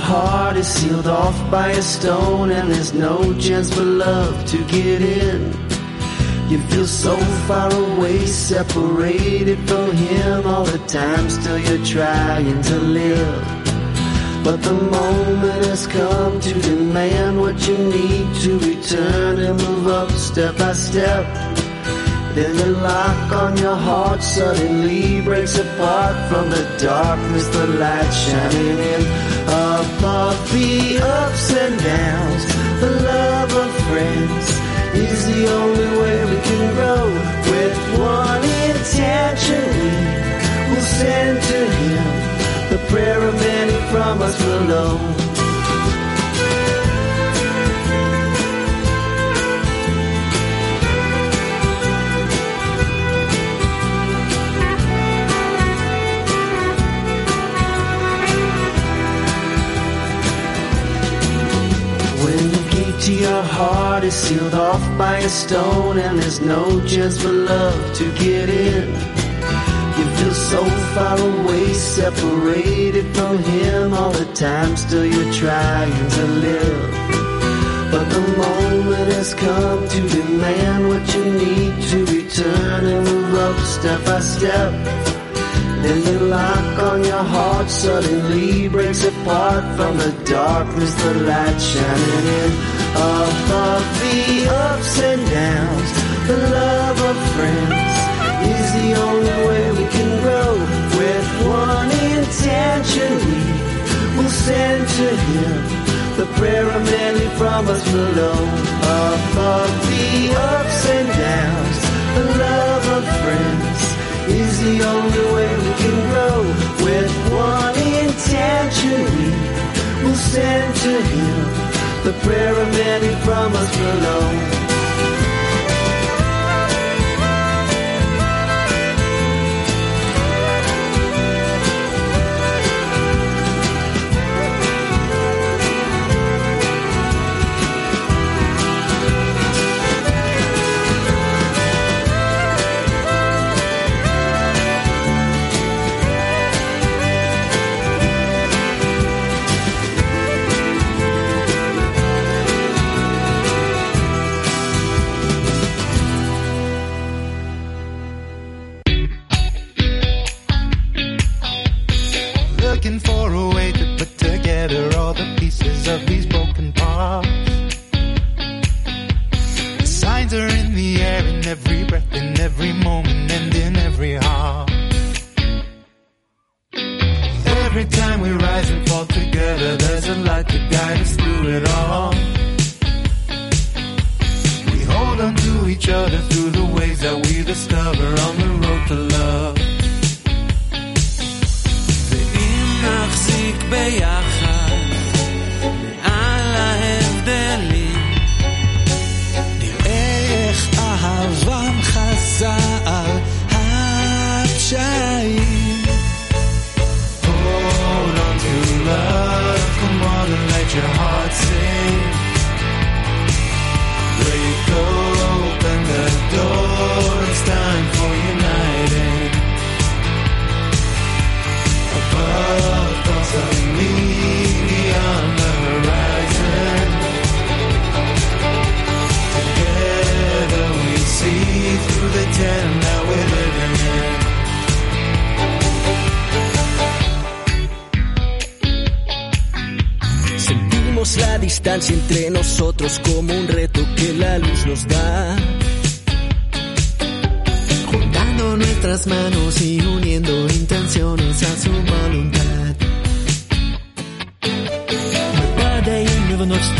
heart is sealed off by a stone and there's no chance for love to get in. You feel so far away, separated from him all the time, still you're trying to live. But the moment has come to demand what you need to return and move up step by step. Then the lock on your heart suddenly breaks apart from the darkness, the light shining in. Above the ups and downs, the love of friends is the only way we can grow. With one intention, we will send to Him the prayer of many from us below. To your heart is sealed off by a stone and there's no chance for love to get in. You feel so far away, separated from him all the time, still you're trying to live. But the moment has come to demand what you need to return and move up step by step. Then the lock on your heart suddenly breaks apart from the darkness, the light shining in. Above the ups and downs, the love of friends is the only way we can grow. With one intention, we will send to Him the prayer of many from us below. Above the ups and downs, the love of friends is the only way we can grow. With one intention, we will send to Him the prayer of many from us below.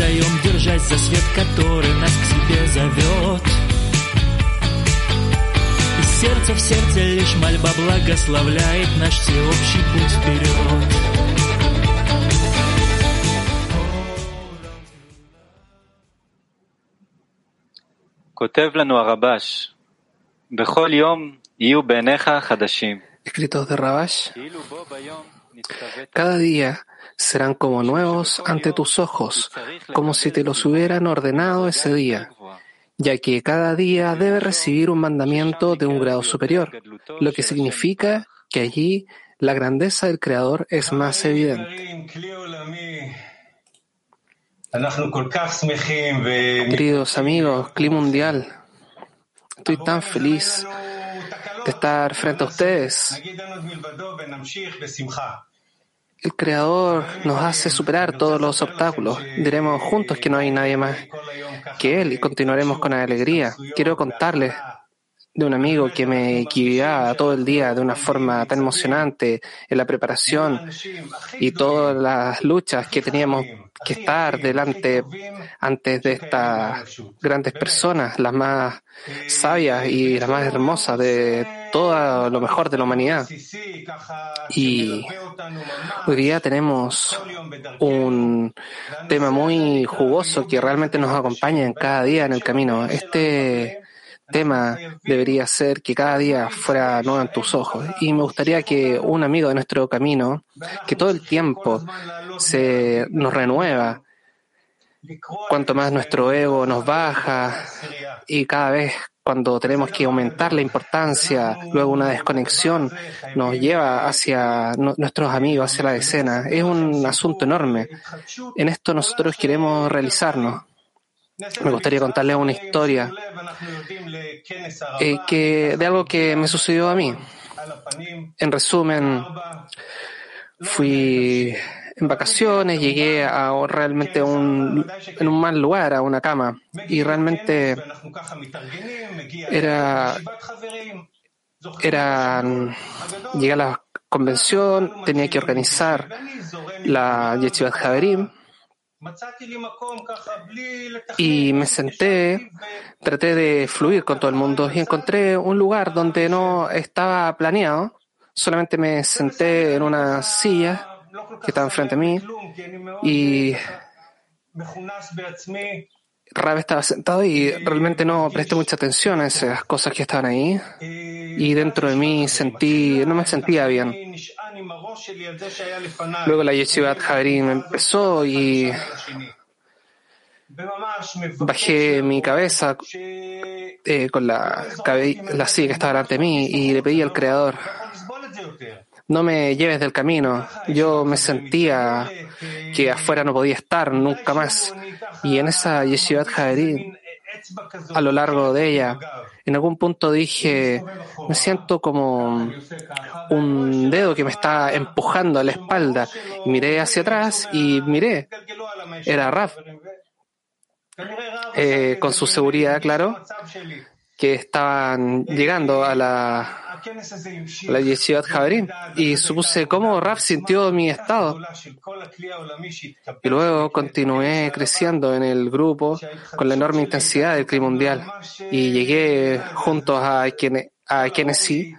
падаем и вновь встаем, держась за свет, который нас к себе зовет. И сердце в сердце лишь мольба благословляет наш всеобщий путь вперед. כותב לנו הרבש, בכל יום יהיו בעיניך חדשים. Escritos de Rabash. כאילו בו ביום נצטווית Cada día serán como nuevos ante tus ojos, como si te los hubieran ordenado ese día, ya que cada día debe recibir un mandamiento de un grado superior, lo que significa que allí la grandeza del Creador es más evidente. Queridos amigos, clima mundial, estoy tan feliz de estar frente a ustedes. El Creador nos hace superar todos los obstáculos. Diremos juntos que no hay nadie más que Él y continuaremos con alegría. Quiero contarles de un amigo que me guiaba todo el día de una forma tan emocionante en la preparación y todas las luchas que teníamos que estar delante antes de estas grandes personas, las más sabias y las más hermosas de todo lo mejor de la humanidad. Y hoy día tenemos un tema muy jugoso que realmente nos acompaña en cada día en el camino. Este tema debería ser que cada día fuera nuevo en tus ojos. Y me gustaría que un amigo de nuestro camino, que todo el tiempo se nos renueva, cuanto más nuestro ego nos baja y cada vez cuando tenemos que aumentar la importancia, luego una desconexión nos lleva hacia nuestros amigos, hacia la decena. Es un asunto enorme. En esto nosotros queremos realizarnos. Me gustaría contarles una historia eh, que, de algo que me sucedió a mí. En resumen, fui en vacaciones, llegué a realmente un, en un mal lugar, a una cama, y realmente era, era, llegué a la convención, tenía que organizar la Yeshivat Javerim, y me senté, traté de fluir con todo el mundo y encontré un lugar donde no estaba planeado. Solamente me senté en una silla que estaba enfrente de mí y Rab estaba sentado y realmente no presté mucha atención a esas cosas que estaban ahí. Y dentro de mí sentí, no me sentía bien. Luego la Yeshivat Javerim empezó y bajé mi cabeza eh, con la, la silla que estaba delante de mí y le pedí al Creador, no me lleves del camino. Yo me sentía que afuera no podía estar nunca más. Y en esa Yeshivat Javerim, a lo largo de ella, en algún punto dije, me siento como un dedo que me está empujando a la espalda. Miré hacia atrás y miré. Era Raf. Eh, con su seguridad, claro, que estaban llegando a la la Yeshivat Javerim y supuse cómo Raf sintió mi estado. Y luego continué creciendo en el grupo con la enorme intensidad del clima mundial y llegué juntos a quienes a sí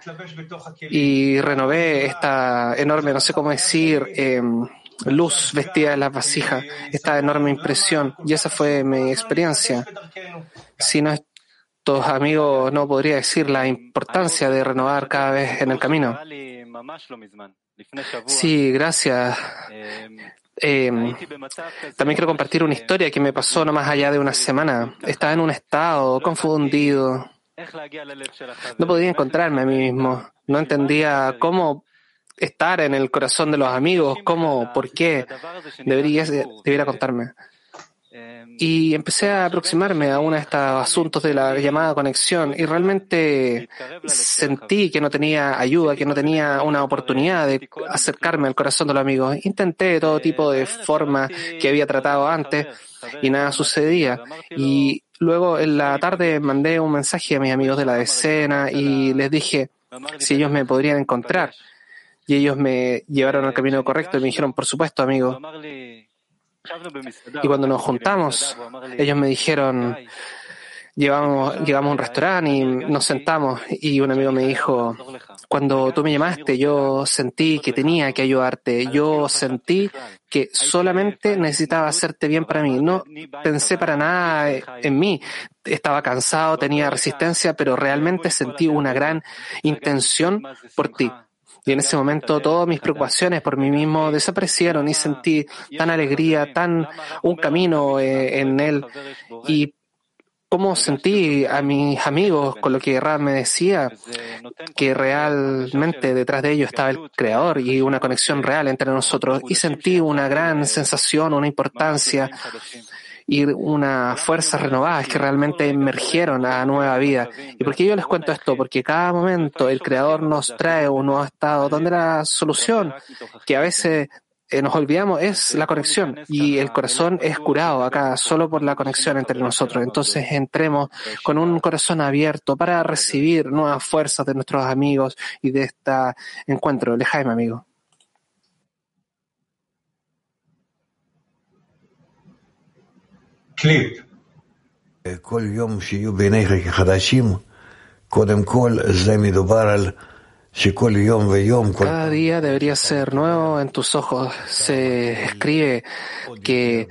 y renové esta enorme, no sé cómo decir, em, luz vestida de las vasijas, esta enorme impresión. Y esa fue mi experiencia. Si no estos amigos no podría decir la importancia de renovar cada vez en el camino. Sí, gracias. Eh, también quiero compartir una historia que me pasó no más allá de una semana. Estaba en un estado confundido. No podía encontrarme a mí mismo. No entendía cómo estar en el corazón de los amigos, cómo, por qué. Debería, debería contarme. Y empecé a aproximarme a uno de estos asuntos de la llamada conexión y realmente sentí que no tenía ayuda, que no tenía una oportunidad de acercarme al corazón de los amigos. Intenté todo tipo de formas que había tratado antes y nada sucedía. Y luego en la tarde mandé un mensaje a mis amigos de la decena y les dije si ellos me podrían encontrar. Y ellos me llevaron al camino correcto y me dijeron, por supuesto, amigo. Y cuando nos juntamos, ellos me dijeron, llevamos, a un restaurante y nos sentamos y un amigo me dijo, cuando tú me llamaste, yo sentí que tenía que ayudarte, yo sentí que solamente necesitaba hacerte bien para mí, no pensé para nada en mí, estaba cansado, tenía resistencia, pero realmente sentí una gran intención por ti. Y en ese momento todas mis preocupaciones por mí mismo desaparecieron y sentí tan alegría, tan un camino eh, en él. Y cómo sentí a mis amigos con lo que Rab me decía, que realmente detrás de ellos estaba el Creador y una conexión real entre nosotros. Y sentí una gran sensación, una importancia y una fuerza renovada que realmente emergieron a nueva vida. ¿Y por qué yo les cuento esto? Porque cada momento el Creador nos trae un nuevo estado donde la solución, que a veces eh, nos olvidamos, es la conexión y el corazón es curado acá solo por la conexión entre nosotros. Entonces entremos con un corazón abierto para recibir nuevas fuerzas de nuestros amigos y de este encuentro. Lejaime, amigo. קליפ. כל יום שיהיו בעיניך כחדשים, קודם כל זה מדובר על שכל יום ויום... Cada día debería ser nuevo en tus ojos. Se escribe que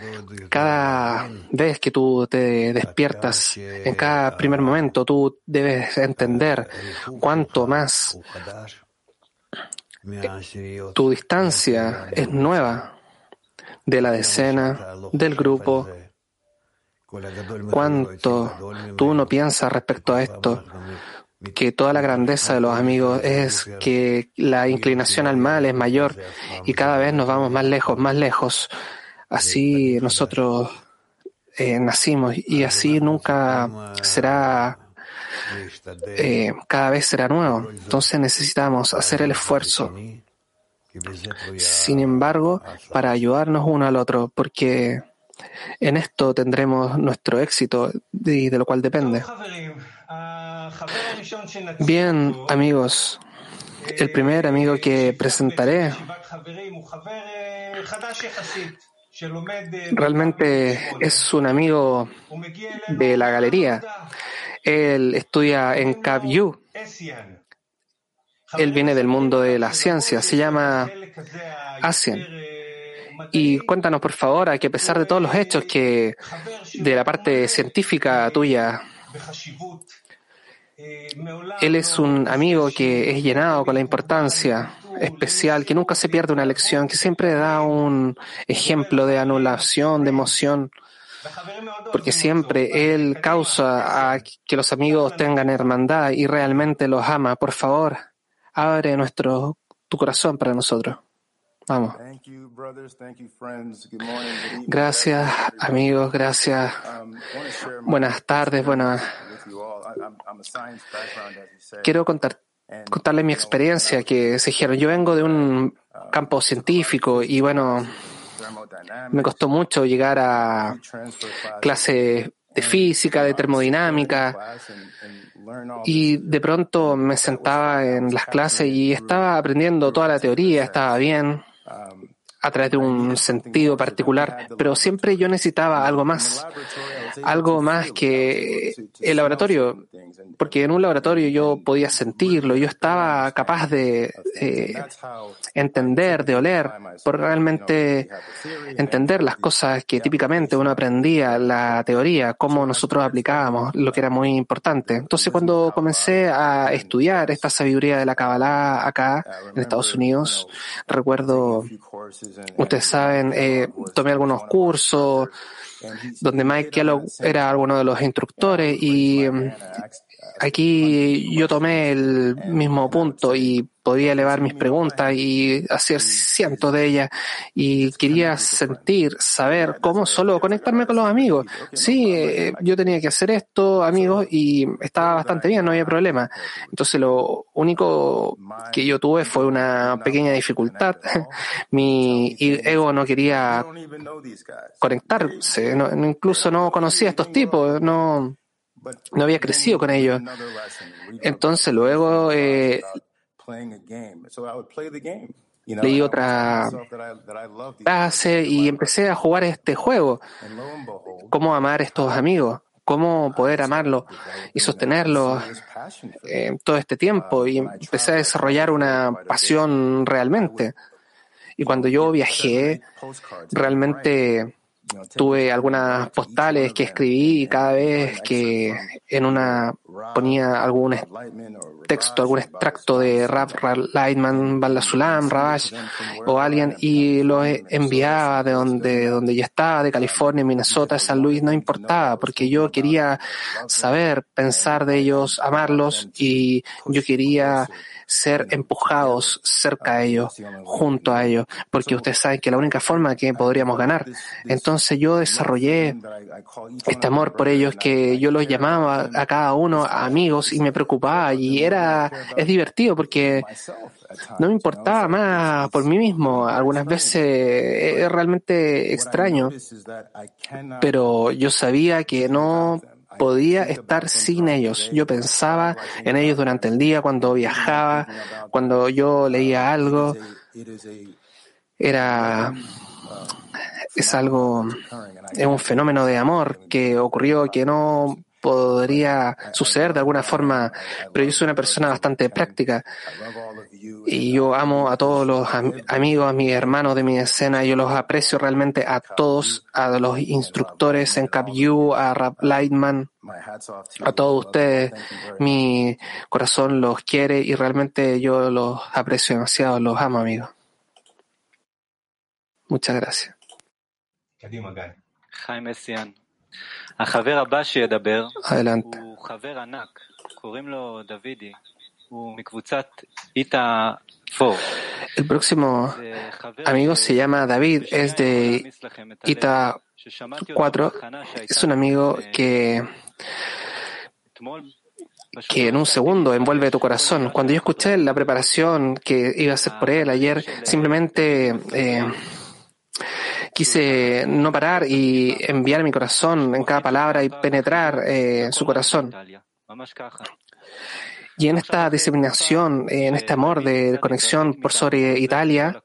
cada vez que tú te despiertas, en cada primer momento, tú debes entender cuánto más tu distancia es nueva de la decena, del grupo, cuánto tú no piensas respecto a esto, que toda la grandeza de los amigos es que la inclinación al mal es mayor y cada vez nos vamos más lejos, más lejos. Así nosotros eh, nacimos y así nunca será, eh, cada vez será nuevo. Entonces necesitamos hacer el esfuerzo. Sin embargo, para ayudarnos uno al otro, porque en esto tendremos nuestro éxito y de lo cual depende. Bien, amigos, el primer amigo que presentaré realmente es un amigo de la galería. Él estudia en CapU. Él viene del mundo de la ciencia. Se llama Asian. Y cuéntanos, por favor, a que a pesar de todos los hechos que de la parte científica tuya, él es un amigo que es llenado con la importancia especial, que nunca se pierde una lección, que siempre da un ejemplo de anulación, de emoción, porque siempre él causa a que los amigos tengan hermandad y realmente los ama. Por favor, abre nuestro, tu corazón para nosotros. Vamos. Gracias, amigos, gracias. Buenas tardes, buenas. Quiero contar, contarle mi experiencia que se dijeron. Yo vengo de un campo científico y bueno, me costó mucho llegar a clases de física, de termodinámica. Y de pronto me sentaba en las clases y estaba aprendiendo toda la teoría, estaba bien a través de un sentido particular, pero siempre yo necesitaba algo más, algo más que el laboratorio, porque en un laboratorio yo podía sentirlo, yo estaba capaz de entender, de oler, por realmente entender las cosas que típicamente uno aprendía, la teoría, cómo nosotros aplicábamos, lo que era muy importante. Entonces cuando comencé a estudiar esta sabiduría de la Kabbalah acá en Estados Unidos, recuerdo Ustedes saben, eh, tomé algunos cursos donde Mike Kellogg era uno de los instructores y mm, aquí yo tomé el mismo punto y podía elevar mis preguntas y hacer cientos de ellas y quería sentir, saber cómo solo conectarme con los amigos. Sí, eh, yo tenía que hacer esto, amigos, y estaba bastante bien, no había problema. Entonces lo único que yo tuve fue una pequeña dificultad. Mi ego no quería conectarse, incluso no conocía a estos tipos, no, no había crecido con ellos. Entonces luego eh, leí otra clase y empecé a jugar este juego. Cómo amar estos amigos, cómo poder amarlos y sostenerlos en todo este tiempo. Y empecé a desarrollar una pasión realmente. Y cuando yo viajé, realmente tuve algunas postales que escribí cada vez que en una ponía algún texto, algún extracto de Rap Lightman, Balasulam, Rabash o alguien y lo enviaba de donde, donde yo estaba, de California, Minnesota, San Luis, no importaba, porque yo quería saber, pensar de ellos, amarlos y yo quería ser empujados cerca de ellos, junto a ellos, porque ustedes saben que la única forma que podríamos ganar. Entonces yo desarrollé este amor por ellos que yo los llamaba a cada uno amigos y me preocupaba y era, es divertido porque no me importaba más por mí mismo. Algunas veces es realmente extraño, pero yo sabía que no podía estar sin ellos. Yo pensaba en ellos durante el día, cuando viajaba, cuando yo leía algo. Era, es algo, es un fenómeno de amor que ocurrió que no podría suceder de alguna forma, pero yo soy una persona bastante práctica y yo amo a todos los amigos, a mis hermanos de mi escena. Yo los aprecio realmente a todos, a los instructores en Kapyu, a Rap Lightman, a todos ustedes. Mi corazón los quiere y realmente yo los aprecio demasiado. Los amo, amigos. Muchas gracias. Adelante. El próximo amigo se llama David, es de Ita 4. Es un amigo que, que en un segundo envuelve tu corazón. Cuando yo escuché la preparación que iba a hacer por él ayer, simplemente quise no parar y enviar mi corazón en cada palabra y penetrar eh, su corazón. Y en esta diseminación, en este amor de conexión por sobre Italia,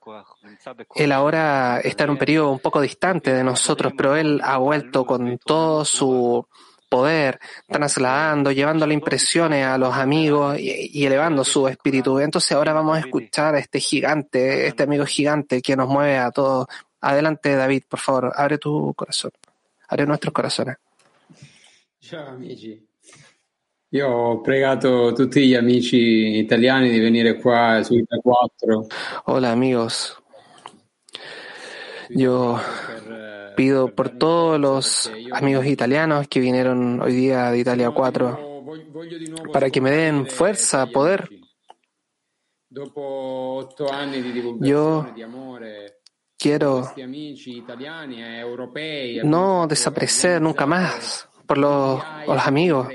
él ahora está en un periodo un poco distante de nosotros, pero él ha vuelto con todo su poder, trasladando, llevando las impresiones a los amigos y, elevando su espíritu. Entonces ahora vamos a escuchar a este gigante, este amigo gigante que nos mueve a todos. Adelante, David, por favor, abre tu corazón, abre nuestros corazones io ho pregato tutti gli amici italiani di venire qua su Ita 4 Hola, amigos. Yo per, pido por todos los amigos italianos que vinieron hoy día de Italia 4 Voglio, voglio di nuovo para que me den fuerza, poder. Yo quiero e no desaparecer nunca más por los, amigos,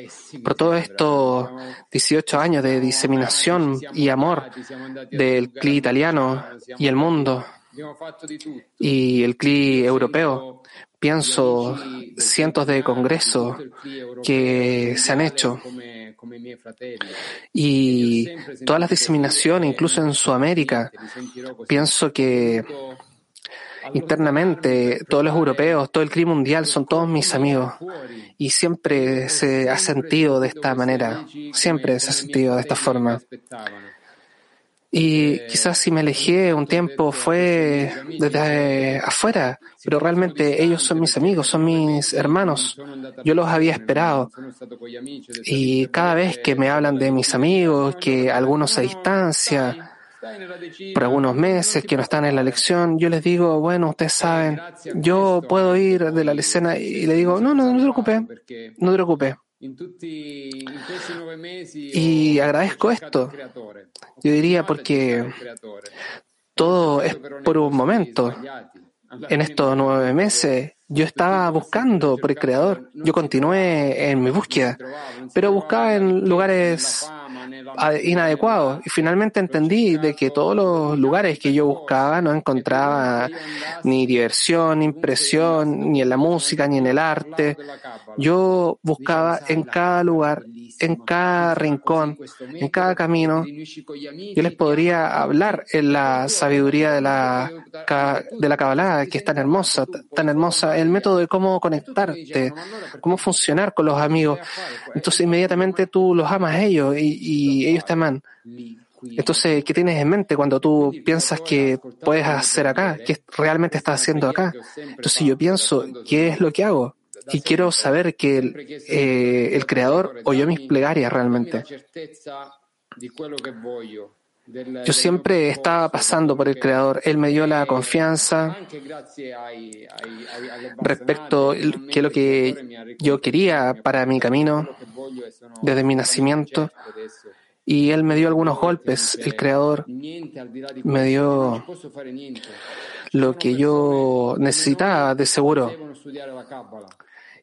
por todos estos 18 años de diseminación y amor del CLI italiano y el mundo y el CLI europeo. Pienso cientos de congresos que se han hecho y todas las diseminaciones, incluso en Sudamérica. Pienso que internamente todos los europeos, todo el CLI mundial son todos mis amigos y siempre se ha sentido de esta manera, siempre se ha sentido de esta forma. Y quizás si me alejé un tiempo fue desde afuera, pero realmente ellos son mis amigos, son mis hermanos. Yo los había esperado. Y cada vez que me hablan de mis amigos, que algunos a distancia, por algunos meses, que no están en la lección, yo les digo, bueno, ustedes saben, yo puedo ir de la escena y le digo, no, no, no te preocupes, no te preocupes. Y agradezco esto. Yo diría porque todo es por un momento. En estos nueve meses yo estaba buscando por el Creador. Yo continué en mi búsqueda, pero buscaba en lugares inadecuados y finalmente entendí de que todos los lugares que yo buscaba no encontraba ni diversión, ni impresión, ni en la música, ni en el arte. Yo buscaba en cada lugar, en cada rincón, en cada camino. Yo les podría hablar en la sabiduría de la, de la Kabbalah, que es tan hermosa, tan hermosa, el método de cómo conectarte, cómo funcionar con los amigos. Entonces inmediatamente tú los amas a ellos y, y ellos te aman. Entonces, ¿qué tienes en mente cuando tú piensas que puedes hacer acá? ¿Qué realmente estás haciendo acá? Entonces yo pienso, ¿qué es lo que hago? Y quiero saber que el, eh, el Creador oyó mis plegarias realmente. Yo siempre estaba pasando por el Creador. Él me dio la confianza respecto a lo que yo quería para mi camino desde mi nacimiento. Y Él me dio algunos golpes. El Creador me dio lo que yo necesitaba de seguro.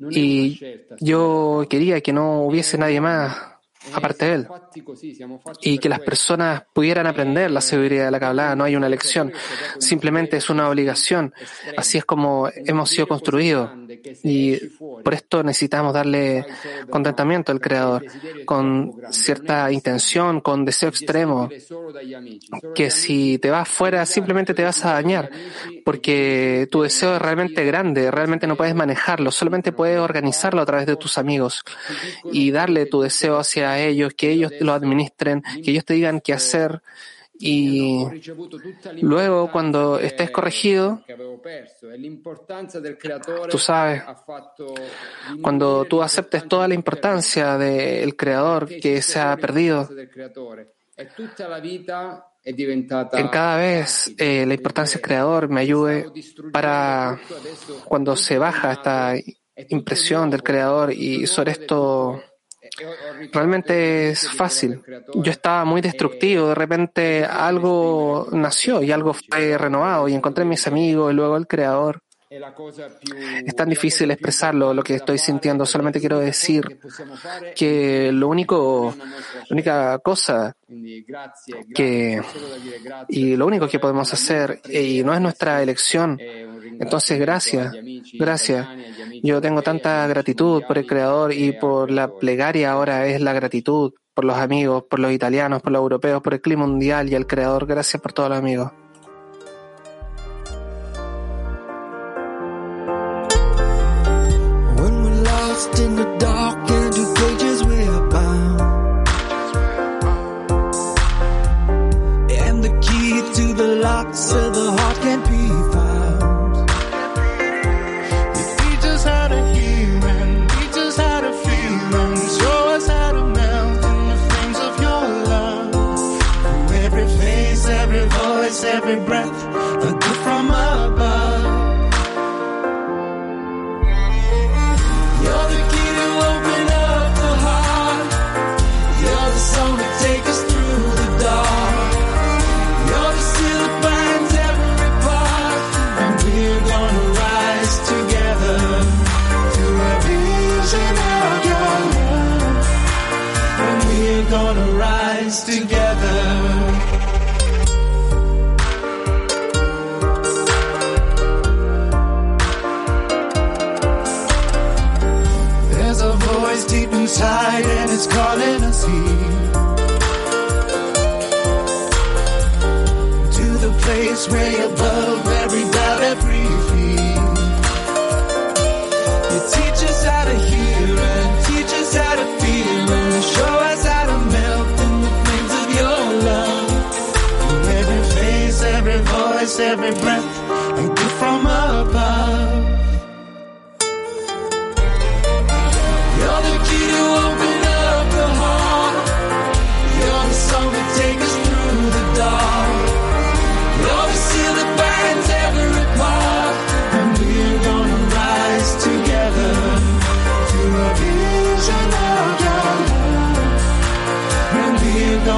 Y yo quería que no hubiese nadie más aparte de él, y que las personas pudieran aprender la seguridad de la Kabbalah. No hay una elección, simplemente es una obligación. Así es como hemos sido construidos. Y por esto necesitamos darle contentamiento al Creador, con cierta intención, con deseo extremo, que si te vas fuera simplemente te vas a dañar, porque tu deseo es realmente grande, realmente no puedes manejarlo, solamente puedes organizarlo a través de tus amigos y darle tu deseo hacia ellos, que ellos lo administren, que ellos te digan qué hacer. Y luego, cuando estés corregido, tú sabes, cuando tú aceptes toda la importancia del Creador que se ha perdido, en cada vez eh, la importancia del Creador me ayude para cuando se baja esta impresión del Creador y sobre esto Realmente es fácil. Yo estaba muy destructivo, de repente algo nació y algo fue renovado y encontré a mis amigos y luego el creador. Es tan difícil expresarlo, lo que estoy sintiendo. Solamente quiero decir que lo único, la única cosa que, y lo único que podemos hacer, y no es nuestra elección, entonces gracias, gracias. Yo tengo tanta gratitud por el Creador y por la plegaria ahora es la gratitud por los amigos, por los italianos, por los europeos, por el clima mundial y el Creador. Gracias por todos los amigos.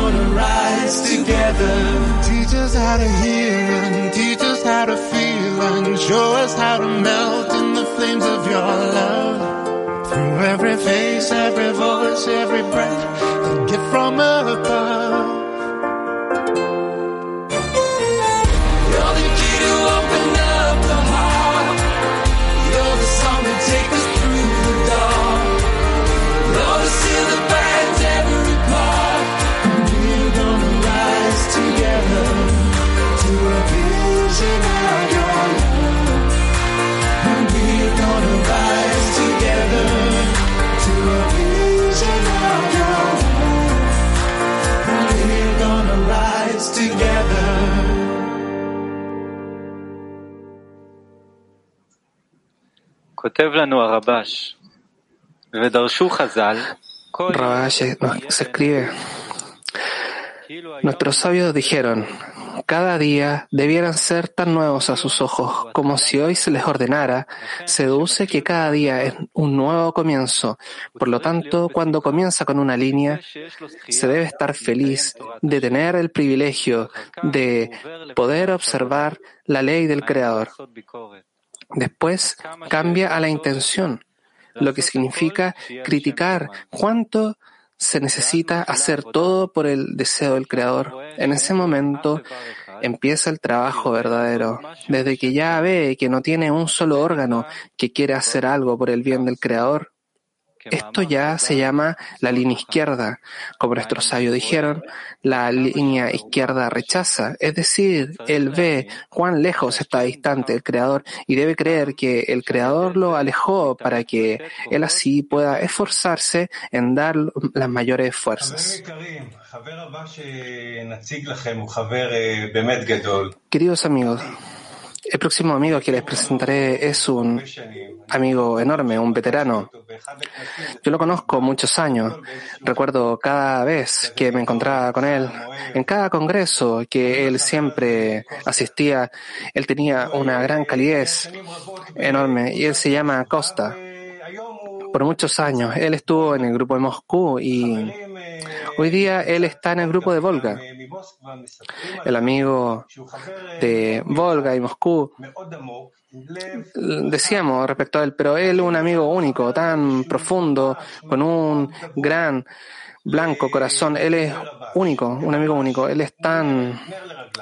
Gonna rise together. Teach us how to hear and teach us how to feel and show us how to melt in the flames of your love. Through every face, every voice, every breath, a gift from above. Rabash nos se escribe, nuestros sabios dijeron, cada día debieran ser tan nuevos a sus ojos como si hoy se les ordenara, se deduce que cada día es un nuevo comienzo. Por lo tanto, cuando comienza con una línea, se debe estar feliz de tener el privilegio de poder observar la ley del Creador. Después cambia a la intención, lo que significa criticar cuánto se necesita hacer todo por el deseo del Creador. En ese momento empieza el trabajo verdadero. Desde que ya ve que no tiene un solo órgano que quiere hacer algo por el bien del Creador, esto ya se llama la línea izquierda. Como nuestros sabios dijeron, la línea izquierda rechaza, es decir, él ve cuán lejos está distante el Creador y debe creer que el Creador lo alejó para que él así pueda esforzarse en dar las mayores fuerzas. Queridos amigos, el próximo amigo que les presentaré es un amigo enorme, un veterano. Yo lo conozco muchos años. Recuerdo cada vez que me encontraba con él, en cada congreso que él siempre asistía, él tenía una gran calidez enorme y él se llama Costa. Por muchos años, él estuvo en el grupo de Moscú y hoy día él está en el grupo de Volga. El amigo de Volga y Moscú decíamos respecto a él, pero él un amigo único, tan profundo, con un gran blanco corazón. Él es único, un amigo único. Él es tan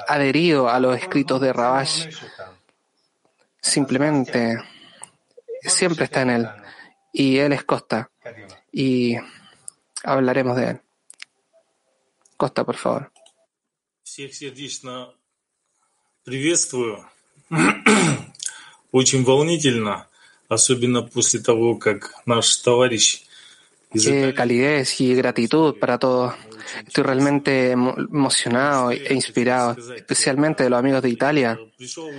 adherido a los escritos de Rabash. Simplemente siempre está en él Y él es Costa. Y hablaremos de él. Costa, por favor. Всех сердечно приветствую. Очень волнительно, особенно после того, как наш товарищ из Qué Италии calidez y gratitud para todos. Estoy realmente emo- emocionado e inspirado, especialmente de los amigos de Italia, пришел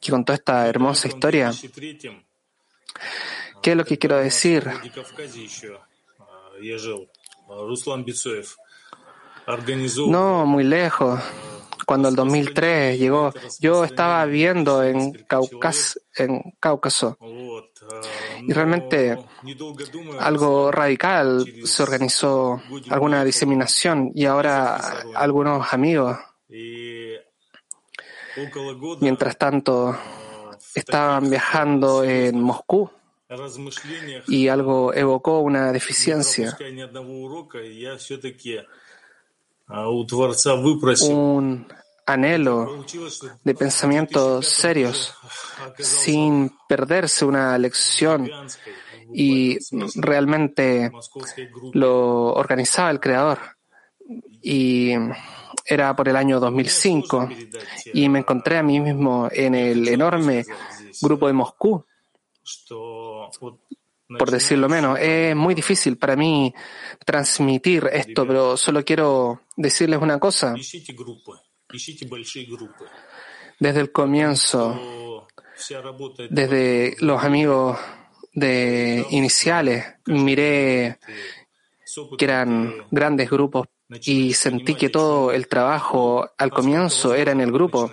que contó esta hermosa в historia. ¿Qué es lo que quiero decir? No, muy lejos. Cuando el 2003 llegó, yo estaba viendo en en Cáucaso. Y realmente algo radical se organizó, alguna diseminación, y ahora algunos amigos. Mientras tanto, estaban viajando en Moscú y algo evocó una deficiencia. Un anhelo de pensamientos serios, sin perderse una lección. Y realmente lo organizaba el creador. Y era por el año 2005. Y me encontré a mí mismo en el enorme grupo de Moscú por decirlo menos. Es muy difícil para mí transmitir esto, pero solo quiero decirles una cosa. Desde el comienzo, desde los amigos de iniciales, miré que eran grandes grupos y sentí que todo el trabajo al comienzo era en el grupo.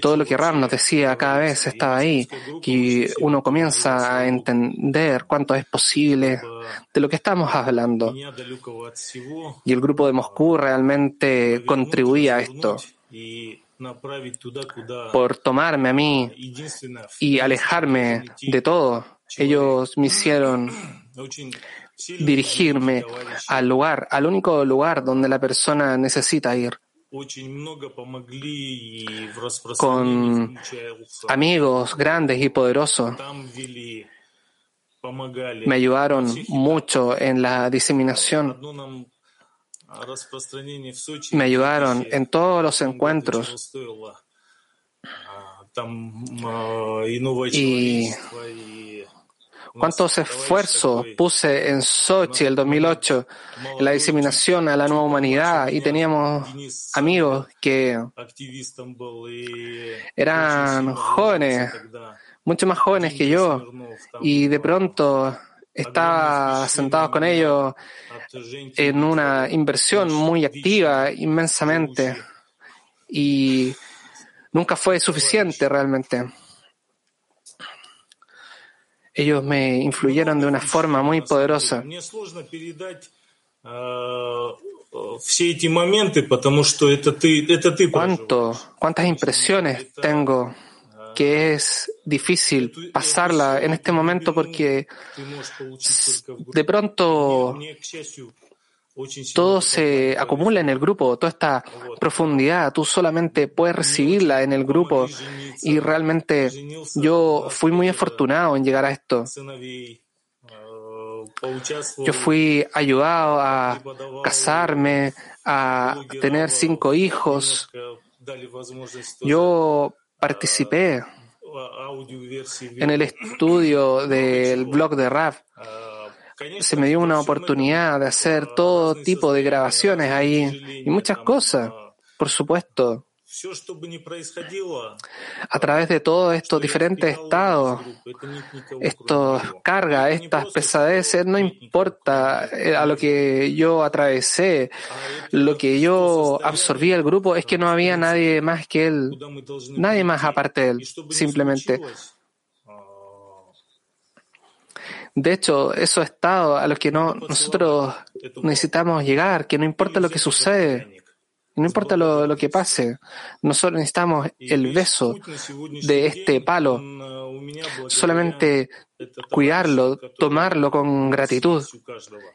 Todo lo que Ram nos decía cada vez estaba ahí, que uno comienza a entender cuánto es posible de lo que estamos hablando. Y el grupo de Moscú realmente contribuía a esto por tomarme a mí y alejarme de todo. Ellos me hicieron dirigirme al lugar, al único lugar donde la persona necesita ir. Con amigos grandes y poderosos. Me ayudaron mucho en la diseminación. Me ayudaron en todos los encuentros. Y cuántos esfuerzos puse en Sochi el 2008, en la diseminación a la nueva humanidad, y teníamos amigos que eran jóvenes, mucho más jóvenes que yo, y de pronto estaba sentado con ellos en una inversión muy activa, inmensamente, y nunca fue suficiente realmente. Ellos me influyeron de una forma muy poderosa. ¿Cuánto, ¿Cuántas impresiones tengo? que es difícil pasarla en este momento porque de pronto todo se acumula en el grupo, toda esta profundidad, tú solamente puedes recibirla en el grupo. Y realmente yo fui muy afortunado en llegar a esto. Yo fui ayudado a casarme, a tener cinco hijos. Yo participé en el estudio del blog de Raf se me dio una oportunidad de hacer todo tipo de grabaciones ahí y muchas cosas, por supuesto. A través de todos estos diferentes estados, estas cargas, estas pesadeces, no importa eh, a lo que yo atravesé, lo que yo absorbí al grupo, es que no había nadie más que él, nadie más aparte de él, simplemente. De hecho, esos estados a los que no, nosotros necesitamos llegar, que no importa lo que sucede, no importa lo, lo que pase, nosotros necesitamos el beso de este palo, solamente cuidarlo, tomarlo con gratitud.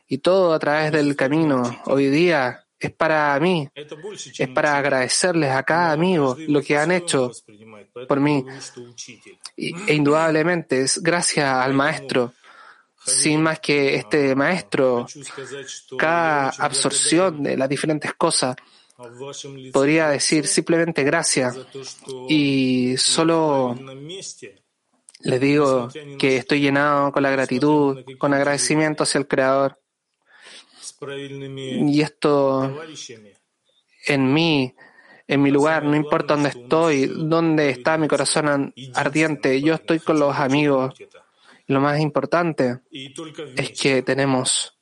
y todo a través del camino. Hoy día es para mí, es para agradecerles a cada amigo lo que han hecho por mí. E indudablemente es gracias al maestro sin más que este maestro, cada absorción de las diferentes cosas, podría decir simplemente gracias y solo les digo que estoy llenado con la gratitud, con agradecimiento hacia el Creador. Y esto en mí, en mi lugar, no importa dónde estoy, dónde está mi corazón ardiente, yo estoy con los amigos lo más importante es que tenemos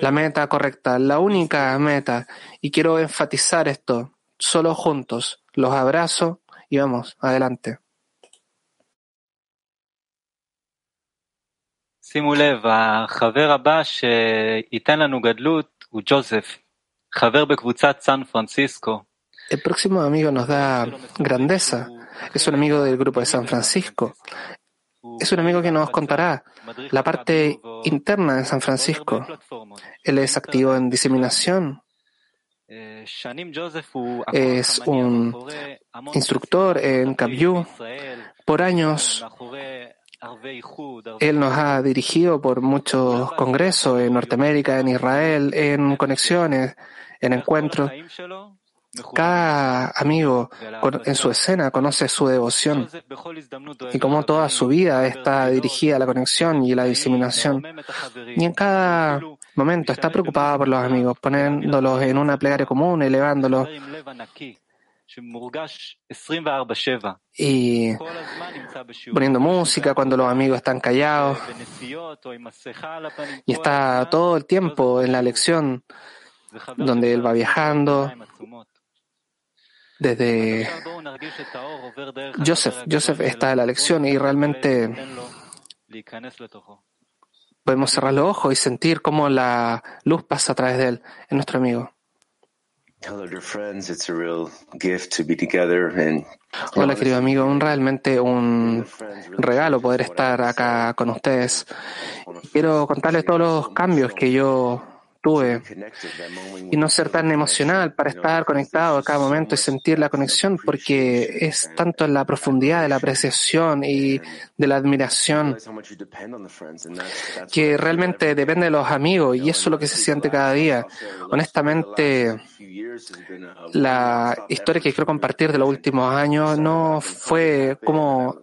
la meta correcta, la única meta. Y quiero enfatizar esto, solo juntos. Los abrazo y vamos, adelante. El próximo amigo nos da grandeza. Es un amigo del grupo de San Francisco. Es un amigo que nos contará la parte interna de San Francisco. Él es activo en diseminación, es un instructor en Kabyu. Por años, él nos ha dirigido por muchos congresos en Norteamérica, en Israel, en conexiones, en encuentros. Cada amigo en su escena conoce su devoción y como toda su vida está dirigida a la conexión y la diseminación. Y en cada momento está preocupada por los amigos, poniéndolos en una plegaria común, elevándolos. Y poniendo música cuando los amigos están callados. Y está todo el tiempo en la lección donde él va viajando. Desde Joseph, Joseph está en la lección y realmente podemos cerrar los ojos y sentir cómo la luz pasa a través de él, es nuestro amigo. Hola querido amigo, un realmente un regalo poder estar acá con ustedes. Quiero contarles todos los cambios que yo tuve y no ser tan emocional para estar conectado a cada momento y sentir la conexión porque es tanto la profundidad de la apreciación y de la admiración que realmente depende de los amigos y eso es lo que se siente cada día. Honestamente, la historia que quiero compartir de los últimos años no fue como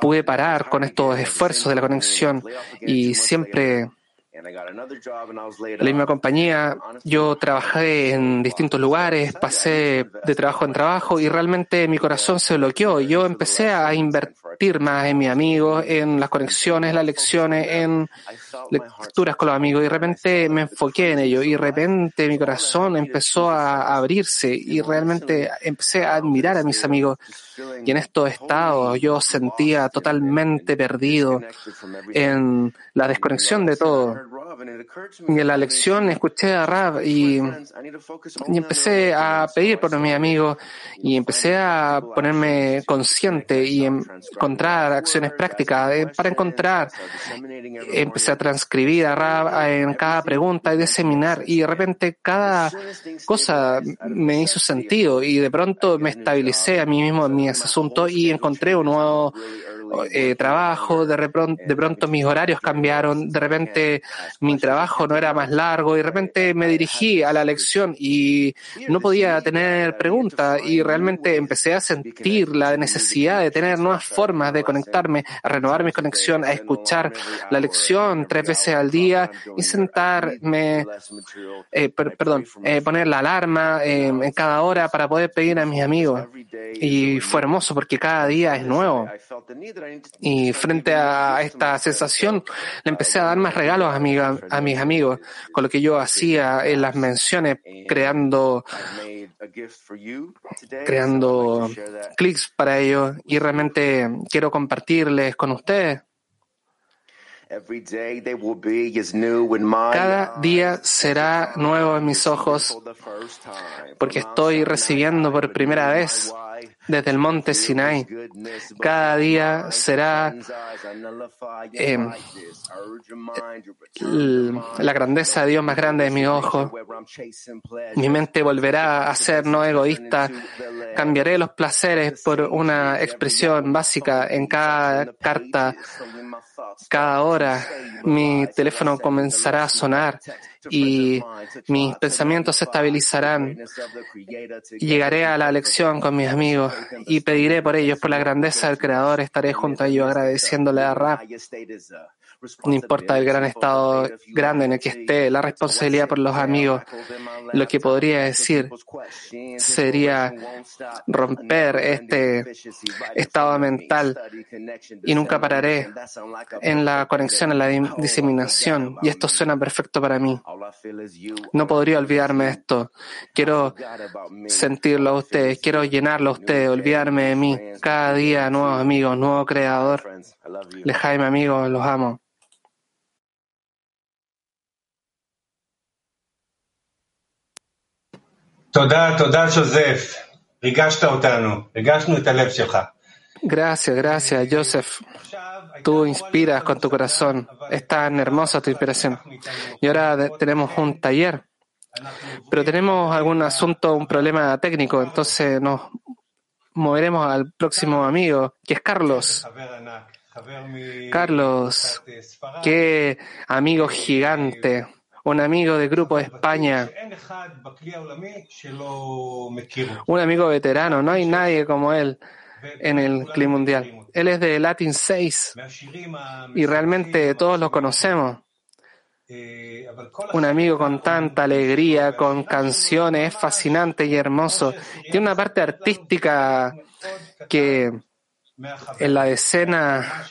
pude parar con estos esfuerzos de la conexión y siempre la misma compañía, yo trabajé en distintos lugares, pasé de trabajo en trabajo y realmente mi corazón se bloqueó. Yo empecé a invertir más en mis amigos, en las conexiones, las lecciones, en lecturas con los amigos y de repente me enfoqué en ello. Y de repente mi corazón empezó a abrirse y realmente empecé a admirar a mis amigos. Y en estos estados yo sentía totalmente perdido en la desconexión de todo. En la lección escuché a Rab y, y empecé a pedir por mis amigos y empecé a ponerme consciente y encontrar acciones prácticas eh, para encontrar. Empecé a transcribir a Rab en cada pregunta y diseminar y de repente cada cosa me hizo sentido y de pronto me estabilicé a mí mismo en mi asunto y encontré un nuevo eh, trabajo, de, de pronto mis horarios cambiaron, de repente mi trabajo no era más largo y de repente me dirigí a la lección y no podía tener preguntas y realmente empecé a sentir la necesidad de tener nuevas formas de conectarme, a renovar mi conexión, a escuchar la lección tres veces al día y sentarme, eh, perdón, eh, poner la alarma en cada hora para poder pedir a mis amigos. Y fue hermoso porque cada día es nuevo. Y frente a esta sensación, le empecé a dar más regalos a, mi, a mis amigos, con lo que yo hacía en las menciones, creando, creando clics para ellos. Y realmente quiero compartirles con ustedes. Cada día será nuevo en mis ojos porque estoy recibiendo por primera vez desde el monte Sinai. Cada día será eh, la grandeza de Dios más grande de mi ojo. Mi mente volverá a ser no egoísta. Cambiaré los placeres por una expresión básica en cada carta cada hora mi teléfono comenzará a sonar y mis pensamientos se estabilizarán. Llegaré a la lección con mis amigos y pediré por ellos, por la grandeza del Creador, estaré junto a ellos agradeciéndole a Rap no importa el gran estado grande en el que esté, la responsabilidad por los amigos, lo que podría decir sería romper este estado mental y nunca pararé en la conexión, en la diseminación. Y esto suena perfecto para mí. No podría olvidarme de esto. Quiero sentirlo a ustedes, quiero llenarlo a ustedes, olvidarme de mí. Cada día nuevos amigos, nuevo creador. Lejaime amigos, los amo. Gracias, gracias, Joseph. Tú inspiras con tu corazón. Es tan hermosa tu inspiración. Y ahora tenemos un taller, pero tenemos algún asunto, un problema técnico, entonces nos moveremos al próximo amigo, que es Carlos. Carlos, qué amigo gigante un amigo del Grupo de España, un amigo veterano, no hay nadie como él en el clima mundial. Él es de Latin 6 y realmente todos lo conocemos. Un amigo con tanta alegría, con canciones, es fascinante y hermoso. Tiene una parte artística que en la escena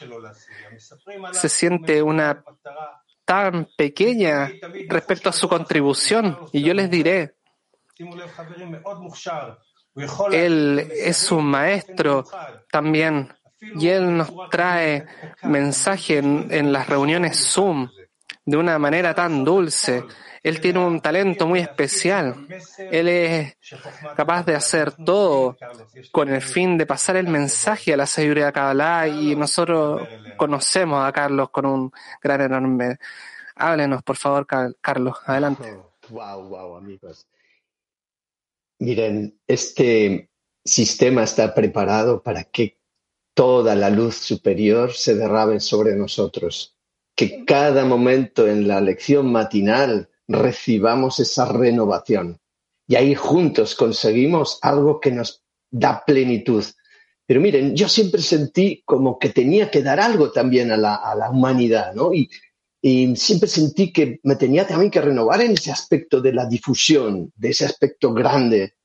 se siente una tan pequeña respecto a su contribución. Y yo les diré, él es un maestro también y él nos trae mensaje en, en, las reuniones Zoom de una manera tan dulce. Él tiene un talento muy especial. Él es capaz de hacer todo con el fin de pasar el mensaje a la sabiduría de Kabbalah y nosotros conocemos a Carlos con un gran enorme. Háblenos, por favor, Carlos. Adelante. Wow, wow, amigos. Miren, este sistema está preparado para que toda la luz superior se derrame sobre nosotros, que cada momento en la lección matinal recibamos esa renovación y ahí juntos conseguimos algo que nos da plenitud. Pero miren, yo siempre sentí como que tenía que dar algo también a la, a la humanidad, ¿no? Y y siempre sentí que me tenía también que renovar en ese aspecto de la difusión, de ese aspecto grande.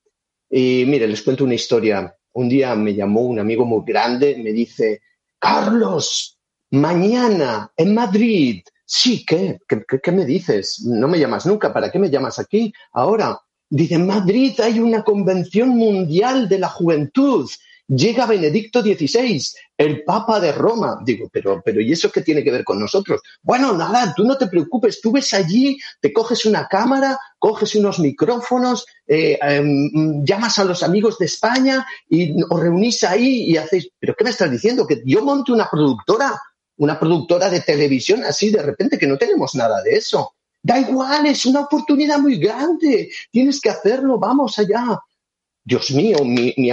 Y mire, les cuento una historia. Un día me llamó un amigo muy grande, me dice, Carlos, mañana en Madrid. Sí, ¿qué? ¿Qué, qué, qué me dices? No me llamas nunca, ¿para qué me llamas aquí? Ahora, dice, en Madrid hay una convención mundial de la juventud llega Benedicto XVI, el Papa de Roma. Digo, pero, pero ¿y eso qué tiene que ver con nosotros? Bueno, nada, tú no te preocupes, tú ves allí, te coges una cámara, coges unos micrófonos, eh, em, llamas a los amigos de España y os reunís ahí y hacéis, pero ¿qué me estás diciendo? Que yo monte una productora, una productora de televisión así de repente que no tenemos nada de eso. Da igual, es una oportunidad muy grande, tienes que hacerlo, vamos allá. Dios mío, mi,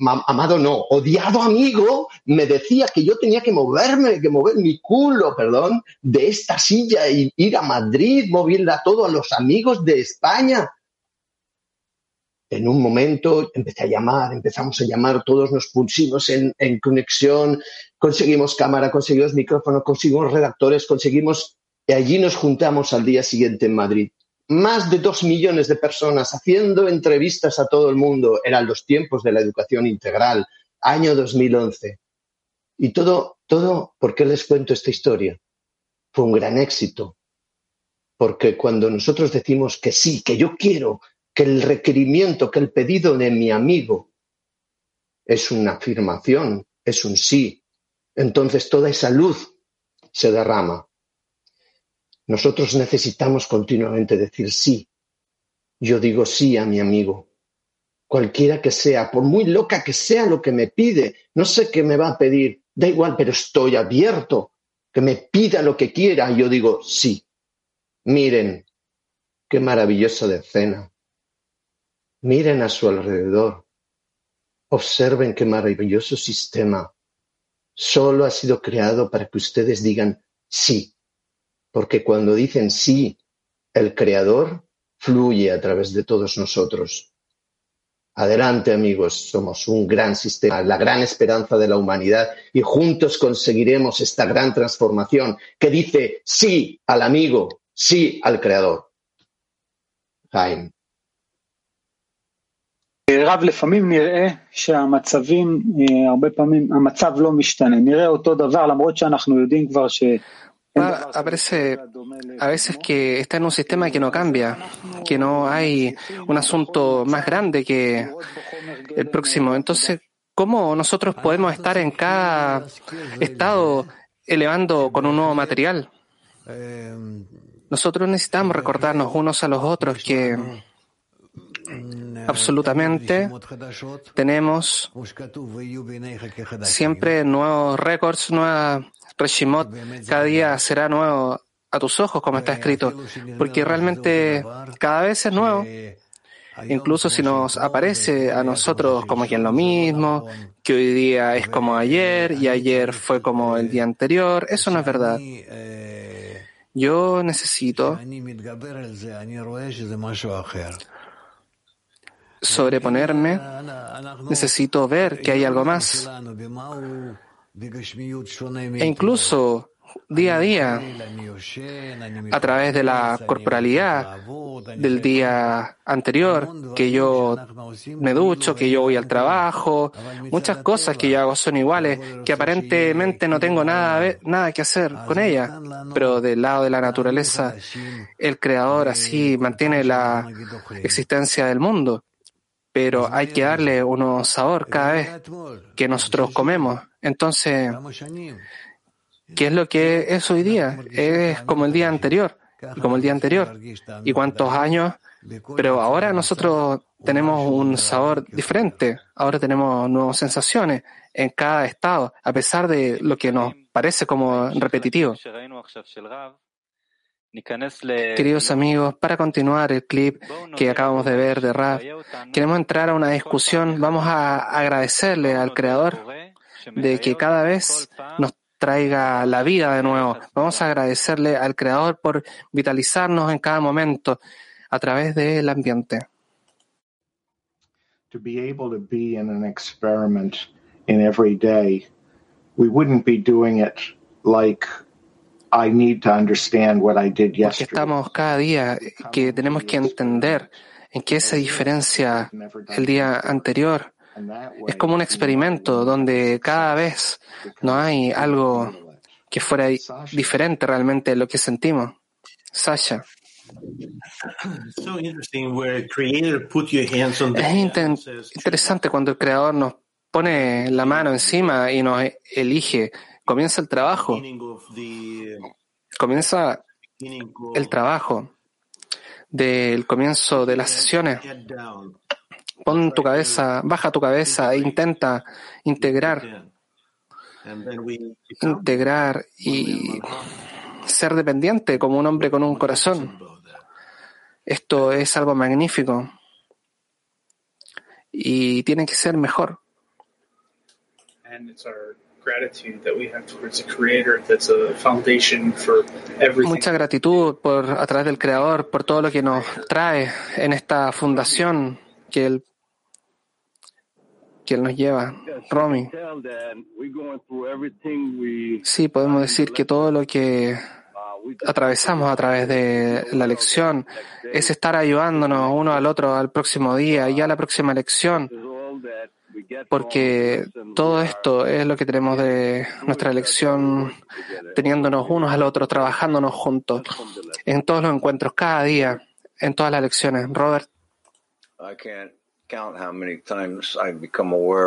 amado no, odiado amigo me decía que yo tenía que moverme, que mover mi culo, perdón, de esta silla y ir a Madrid, moverla a todos los amigos de España. En un momento empecé a llamar, empezamos a llamar, todos nos pusimos en conexión, conseguimos cámara, conseguimos micrófono, conseguimos redactores, conseguimos... Y allí nos juntamos al día siguiente en Madrid más de dos millones de personas haciendo entrevistas a todo el mundo. Eran los tiempos de la educación integral, año 2011. Y todo, todo, ¿por qué les cuento esta historia? Fue un gran éxito. Porque cuando nosotros decimos que sí, que yo quiero, que el requerimiento, que el pedido de mi amigo es una afirmación, es un sí, entonces toda esa luz se derrama. Nosotros necesitamos continuamente decir sí. Yo digo sí a mi amigo, cualquiera que sea, por muy loca que sea lo que me pide, no sé qué me va a pedir, da igual, pero estoy abierto, que me pida lo que quiera, yo digo sí. Miren, qué maravillosa escena. Miren a su alrededor. Observen qué maravilloso sistema. Solo ha sido creado para que ustedes digan sí porque cuando dicen sí, el Creador fluye a través de todos nosotros. Adelante amigos, somos un gran sistema, la gran esperanza de la humanidad y juntos conseguiremos esta gran transformación que dice sí al amigo, sí al Creador. Jaime. רב, לפעמים נראה שהמצבים, הרבה פעמים המצב לא משתנה, נראה אותו דבר למרות שאנחנו יודעים כבר ש... Aparece a veces que está en un sistema que no cambia, que no hay un asunto más grande que el próximo. Entonces, ¿cómo nosotros podemos estar en cada estado elevando con un nuevo material? Nosotros necesitamos recordarnos unos a los otros que absolutamente tenemos siempre nuevos récords, nuevas Reshimot, cada día será nuevo a tus ojos, como está escrito, porque realmente cada vez es nuevo. Incluso si nos aparece a nosotros como quien lo mismo, que hoy día es como ayer y ayer fue como el día anterior, eso no es verdad. Yo necesito sobreponerme, necesito ver que hay algo más. E incluso día a día, a través de la corporalidad del día anterior, que yo me ducho, que yo voy al trabajo, muchas cosas que yo hago son iguales, que aparentemente no tengo nada, nada que hacer con ellas, pero del lado de la naturaleza, el creador así mantiene la existencia del mundo pero hay que darle un sabor cada vez que nosotros comemos. Entonces, ¿qué es lo que es hoy día? Es como el día anterior, y como el día anterior. ¿Y cuántos años? Pero ahora nosotros tenemos un sabor diferente, ahora tenemos nuevas sensaciones en cada estado, a pesar de lo que nos parece como repetitivo. Queridos amigos, para continuar el clip que acabamos de ver de Rav, queremos entrar a una discusión. Vamos a agradecerle al Creador de que cada vez nos traiga la vida de nuevo. Vamos a agradecerle al Creador por vitalizarnos en cada momento a través del ambiente. To be able to be in an experiment in every day, we wouldn't be doing it like I need to understand what I did Porque yesterday. estamos cada día que tenemos que entender en qué se diferencia el día anterior. Es como un experimento donde cada vez no hay algo que fuera diferente realmente de lo que sentimos. Sasha. So interesting where creator put your hands on the Es interesante cuando el creador nos pone la mano encima y nos elige. Comienza el trabajo. Comienza el trabajo del comienzo de las sesiones. Pon tu cabeza, baja tu cabeza e intenta integrar, integrar y ser dependiente como un hombre con un corazón. Esto es algo magnífico y tiene que ser mejor. Mucha gratitud por a través del Creador por todo lo que nos trae en esta fundación que él que él nos lleva. Romy. Sí, podemos decir que todo lo que atravesamos a través de la lección es estar ayudándonos uno al otro al próximo día y a la próxima lección, porque todo esto es lo que tenemos de nuestra lección, teniéndonos unos al otro, trabajándonos juntos, en todos los encuentros, cada día, en todas las lecciones. Robert,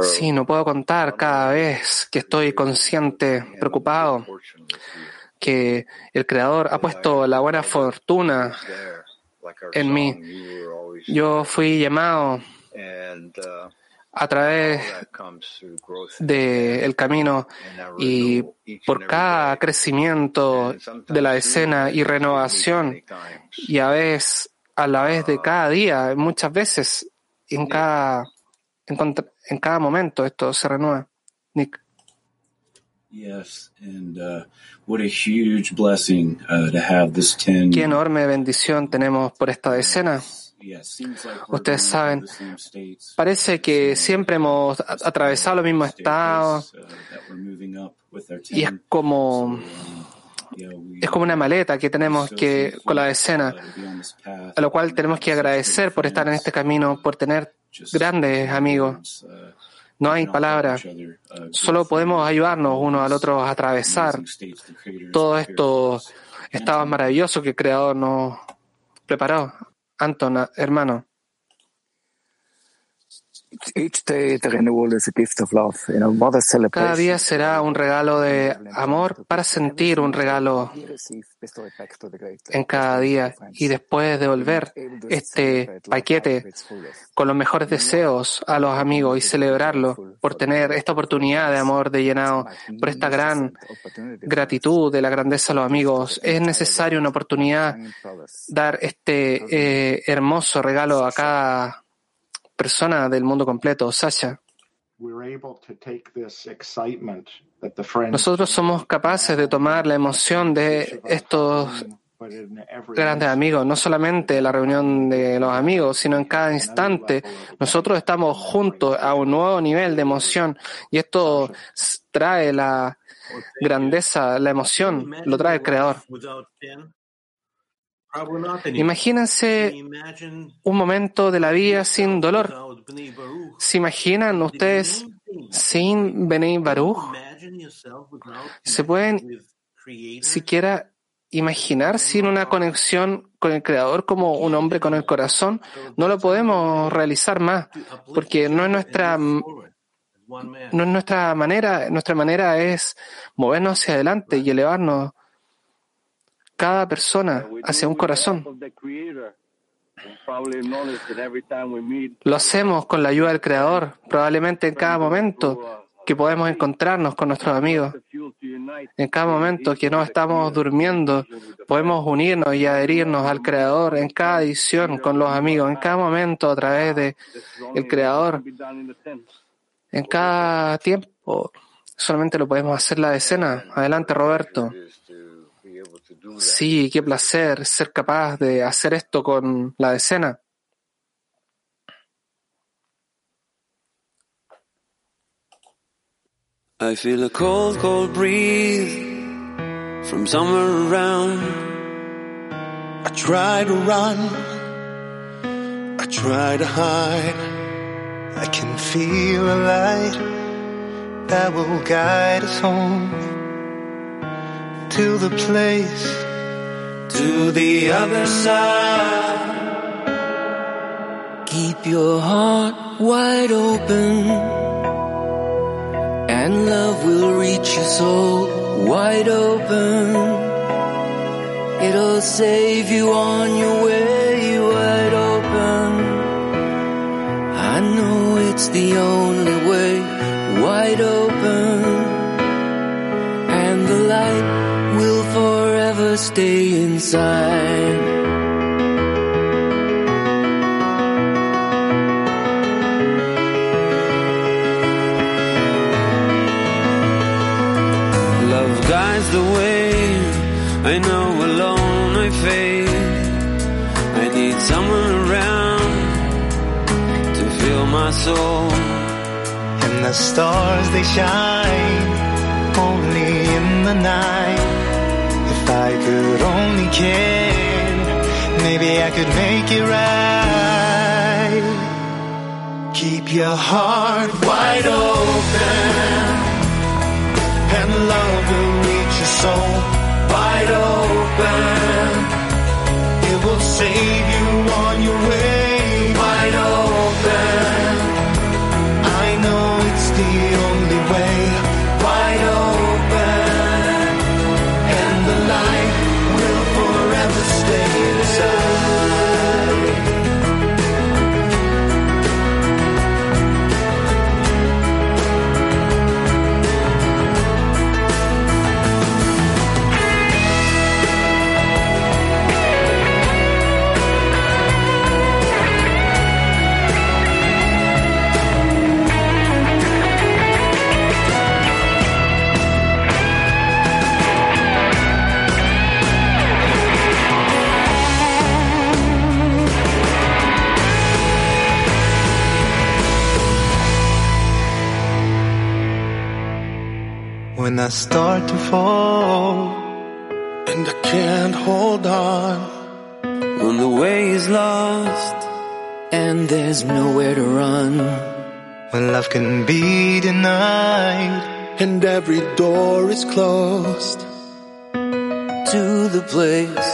sí, no puedo contar cada vez que estoy consciente, preocupado, que el Creador ha puesto la buena fortuna en mí. Yo fui llamado uh, a través del camino y por cada crecimiento de la escena y renovación y a vez a la vez de cada día, muchas veces en cada en, cada momento esto se renueva. Nick. Uh, uh, to have this 10. Qué enorme bendición tenemos por esta decena. Ustedes saben, parece que siempre hemos atravesado los mismos estados uh, y es 10. como es como una maleta que tenemos que con la decena, a lo cual tenemos que agradecer por estar en este camino, por tener grandes amigos. No hay palabras, solo podemos ayudarnos uno al otro a atravesar todos estos estados maravillosos que el Creador nos preparó. Anton, hermano. Cada día será un regalo de amor para sentir un regalo en cada día y después devolver este paquete con los mejores deseos a los amigos y celebrarlo por tener esta oportunidad de amor de llenado, por esta gran gratitud de la grandeza a los amigos. Es necesario una oportunidad dar este eh, hermoso regalo a cada persona del mundo completo. Sasha, We're able to take this excitement that the friends nosotros somos capaces de tomar la emoción de estos grandes amigos, no solamente la reunión de los amigos, sino en cada instante. Nosotros estamos juntos a un nuevo nivel de emoción y esto trae la grandeza, la emoción, lo trae el Creador. Imagínense un momento de la vida sin dolor. ¿Se imaginan ustedes sin Benei Baruch? ¿Se pueden siquiera imaginar sin una conexión con el Creador como un hombre con el corazón? No lo podemos realizar más, porque no es nuestra, no es nuestra manera, nuestra manera es movernos hacia adelante y elevarnos cada persona hacia un corazón. Lo hacemos con la ayuda del Creador, probablemente en cada momento que podemos encontrarnos con nuestros amigos. En cada momento que no estamos durmiendo, podemos unirnos y adherirnos al Creador en cada edición con los amigos, en cada momento a través de el Creador, en cada tiempo. Solamente lo podemos hacer la decena. Adelante, Roberto. Sí, qué placer ser capaz de hacer esto con la decena. I feel a cold, cold breeze from somewhere around. I try to run, I try to hide. I can feel a light that will guide us home to the place, to the other side. Keep your heart wide open, and love will reach your soul wide open. It'll save you on your way wide open. I know it's the only way wide open, stay inside. Love guides the way. I know alone I fade. I need someone around to fill my soul. and the stars they shine only in the night. I could only care, maybe I could make it right. Keep your heart wide open, and love will I start to fall and I can't hold on, When the way is lost and there's nowhere to run. when love can be denied and every door is closed. To the place,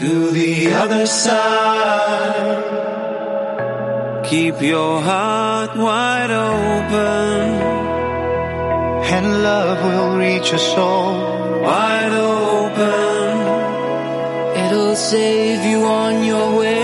to the other side. Keep your heart wide open, and love will reach your soul wide open. It'll save you on your way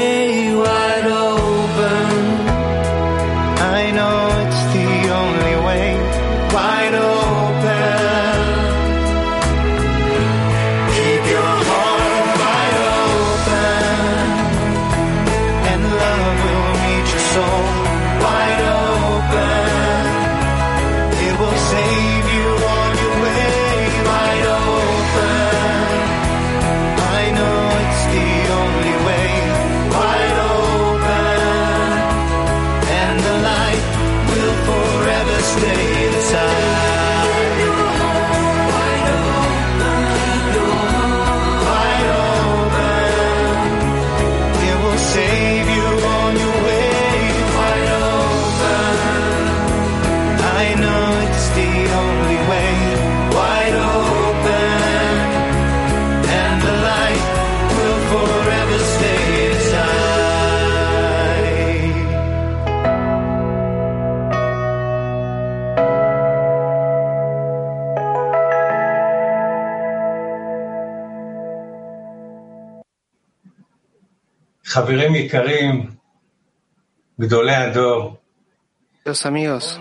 Los amigos,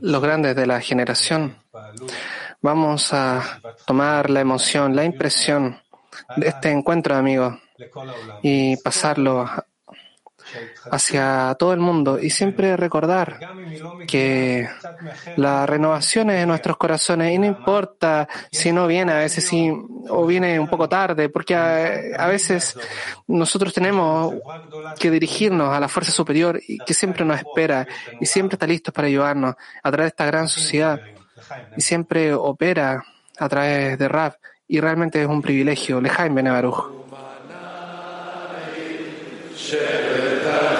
los grandes de la generación, vamos a tomar la emoción, la impresión de este encuentro, amigos, y pasarlo hacia todo el mundo. Y siempre recordar que la renovación es en nuestros corazones y no importa si no viene a veces sí, o viene un poco tarde, porque a, veces nosotros tenemos que dirigirnos a la fuerza superior y que siempre nos espera y siempre está listo para ayudarnos a través de esta gran sociedad y siempre opera a través de Rab. Y realmente es un privilegio. Lejaim Ben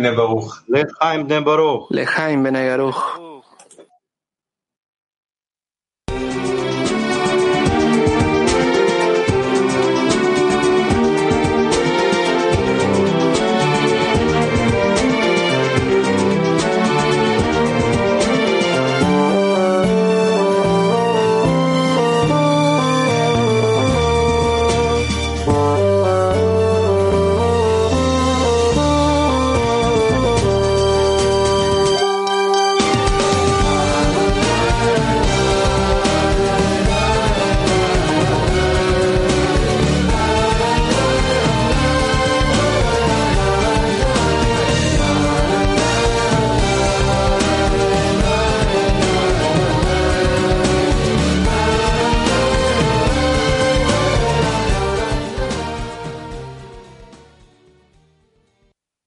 בני ברוך. לחיים בני ברוך. Lejaim Ben Baruch.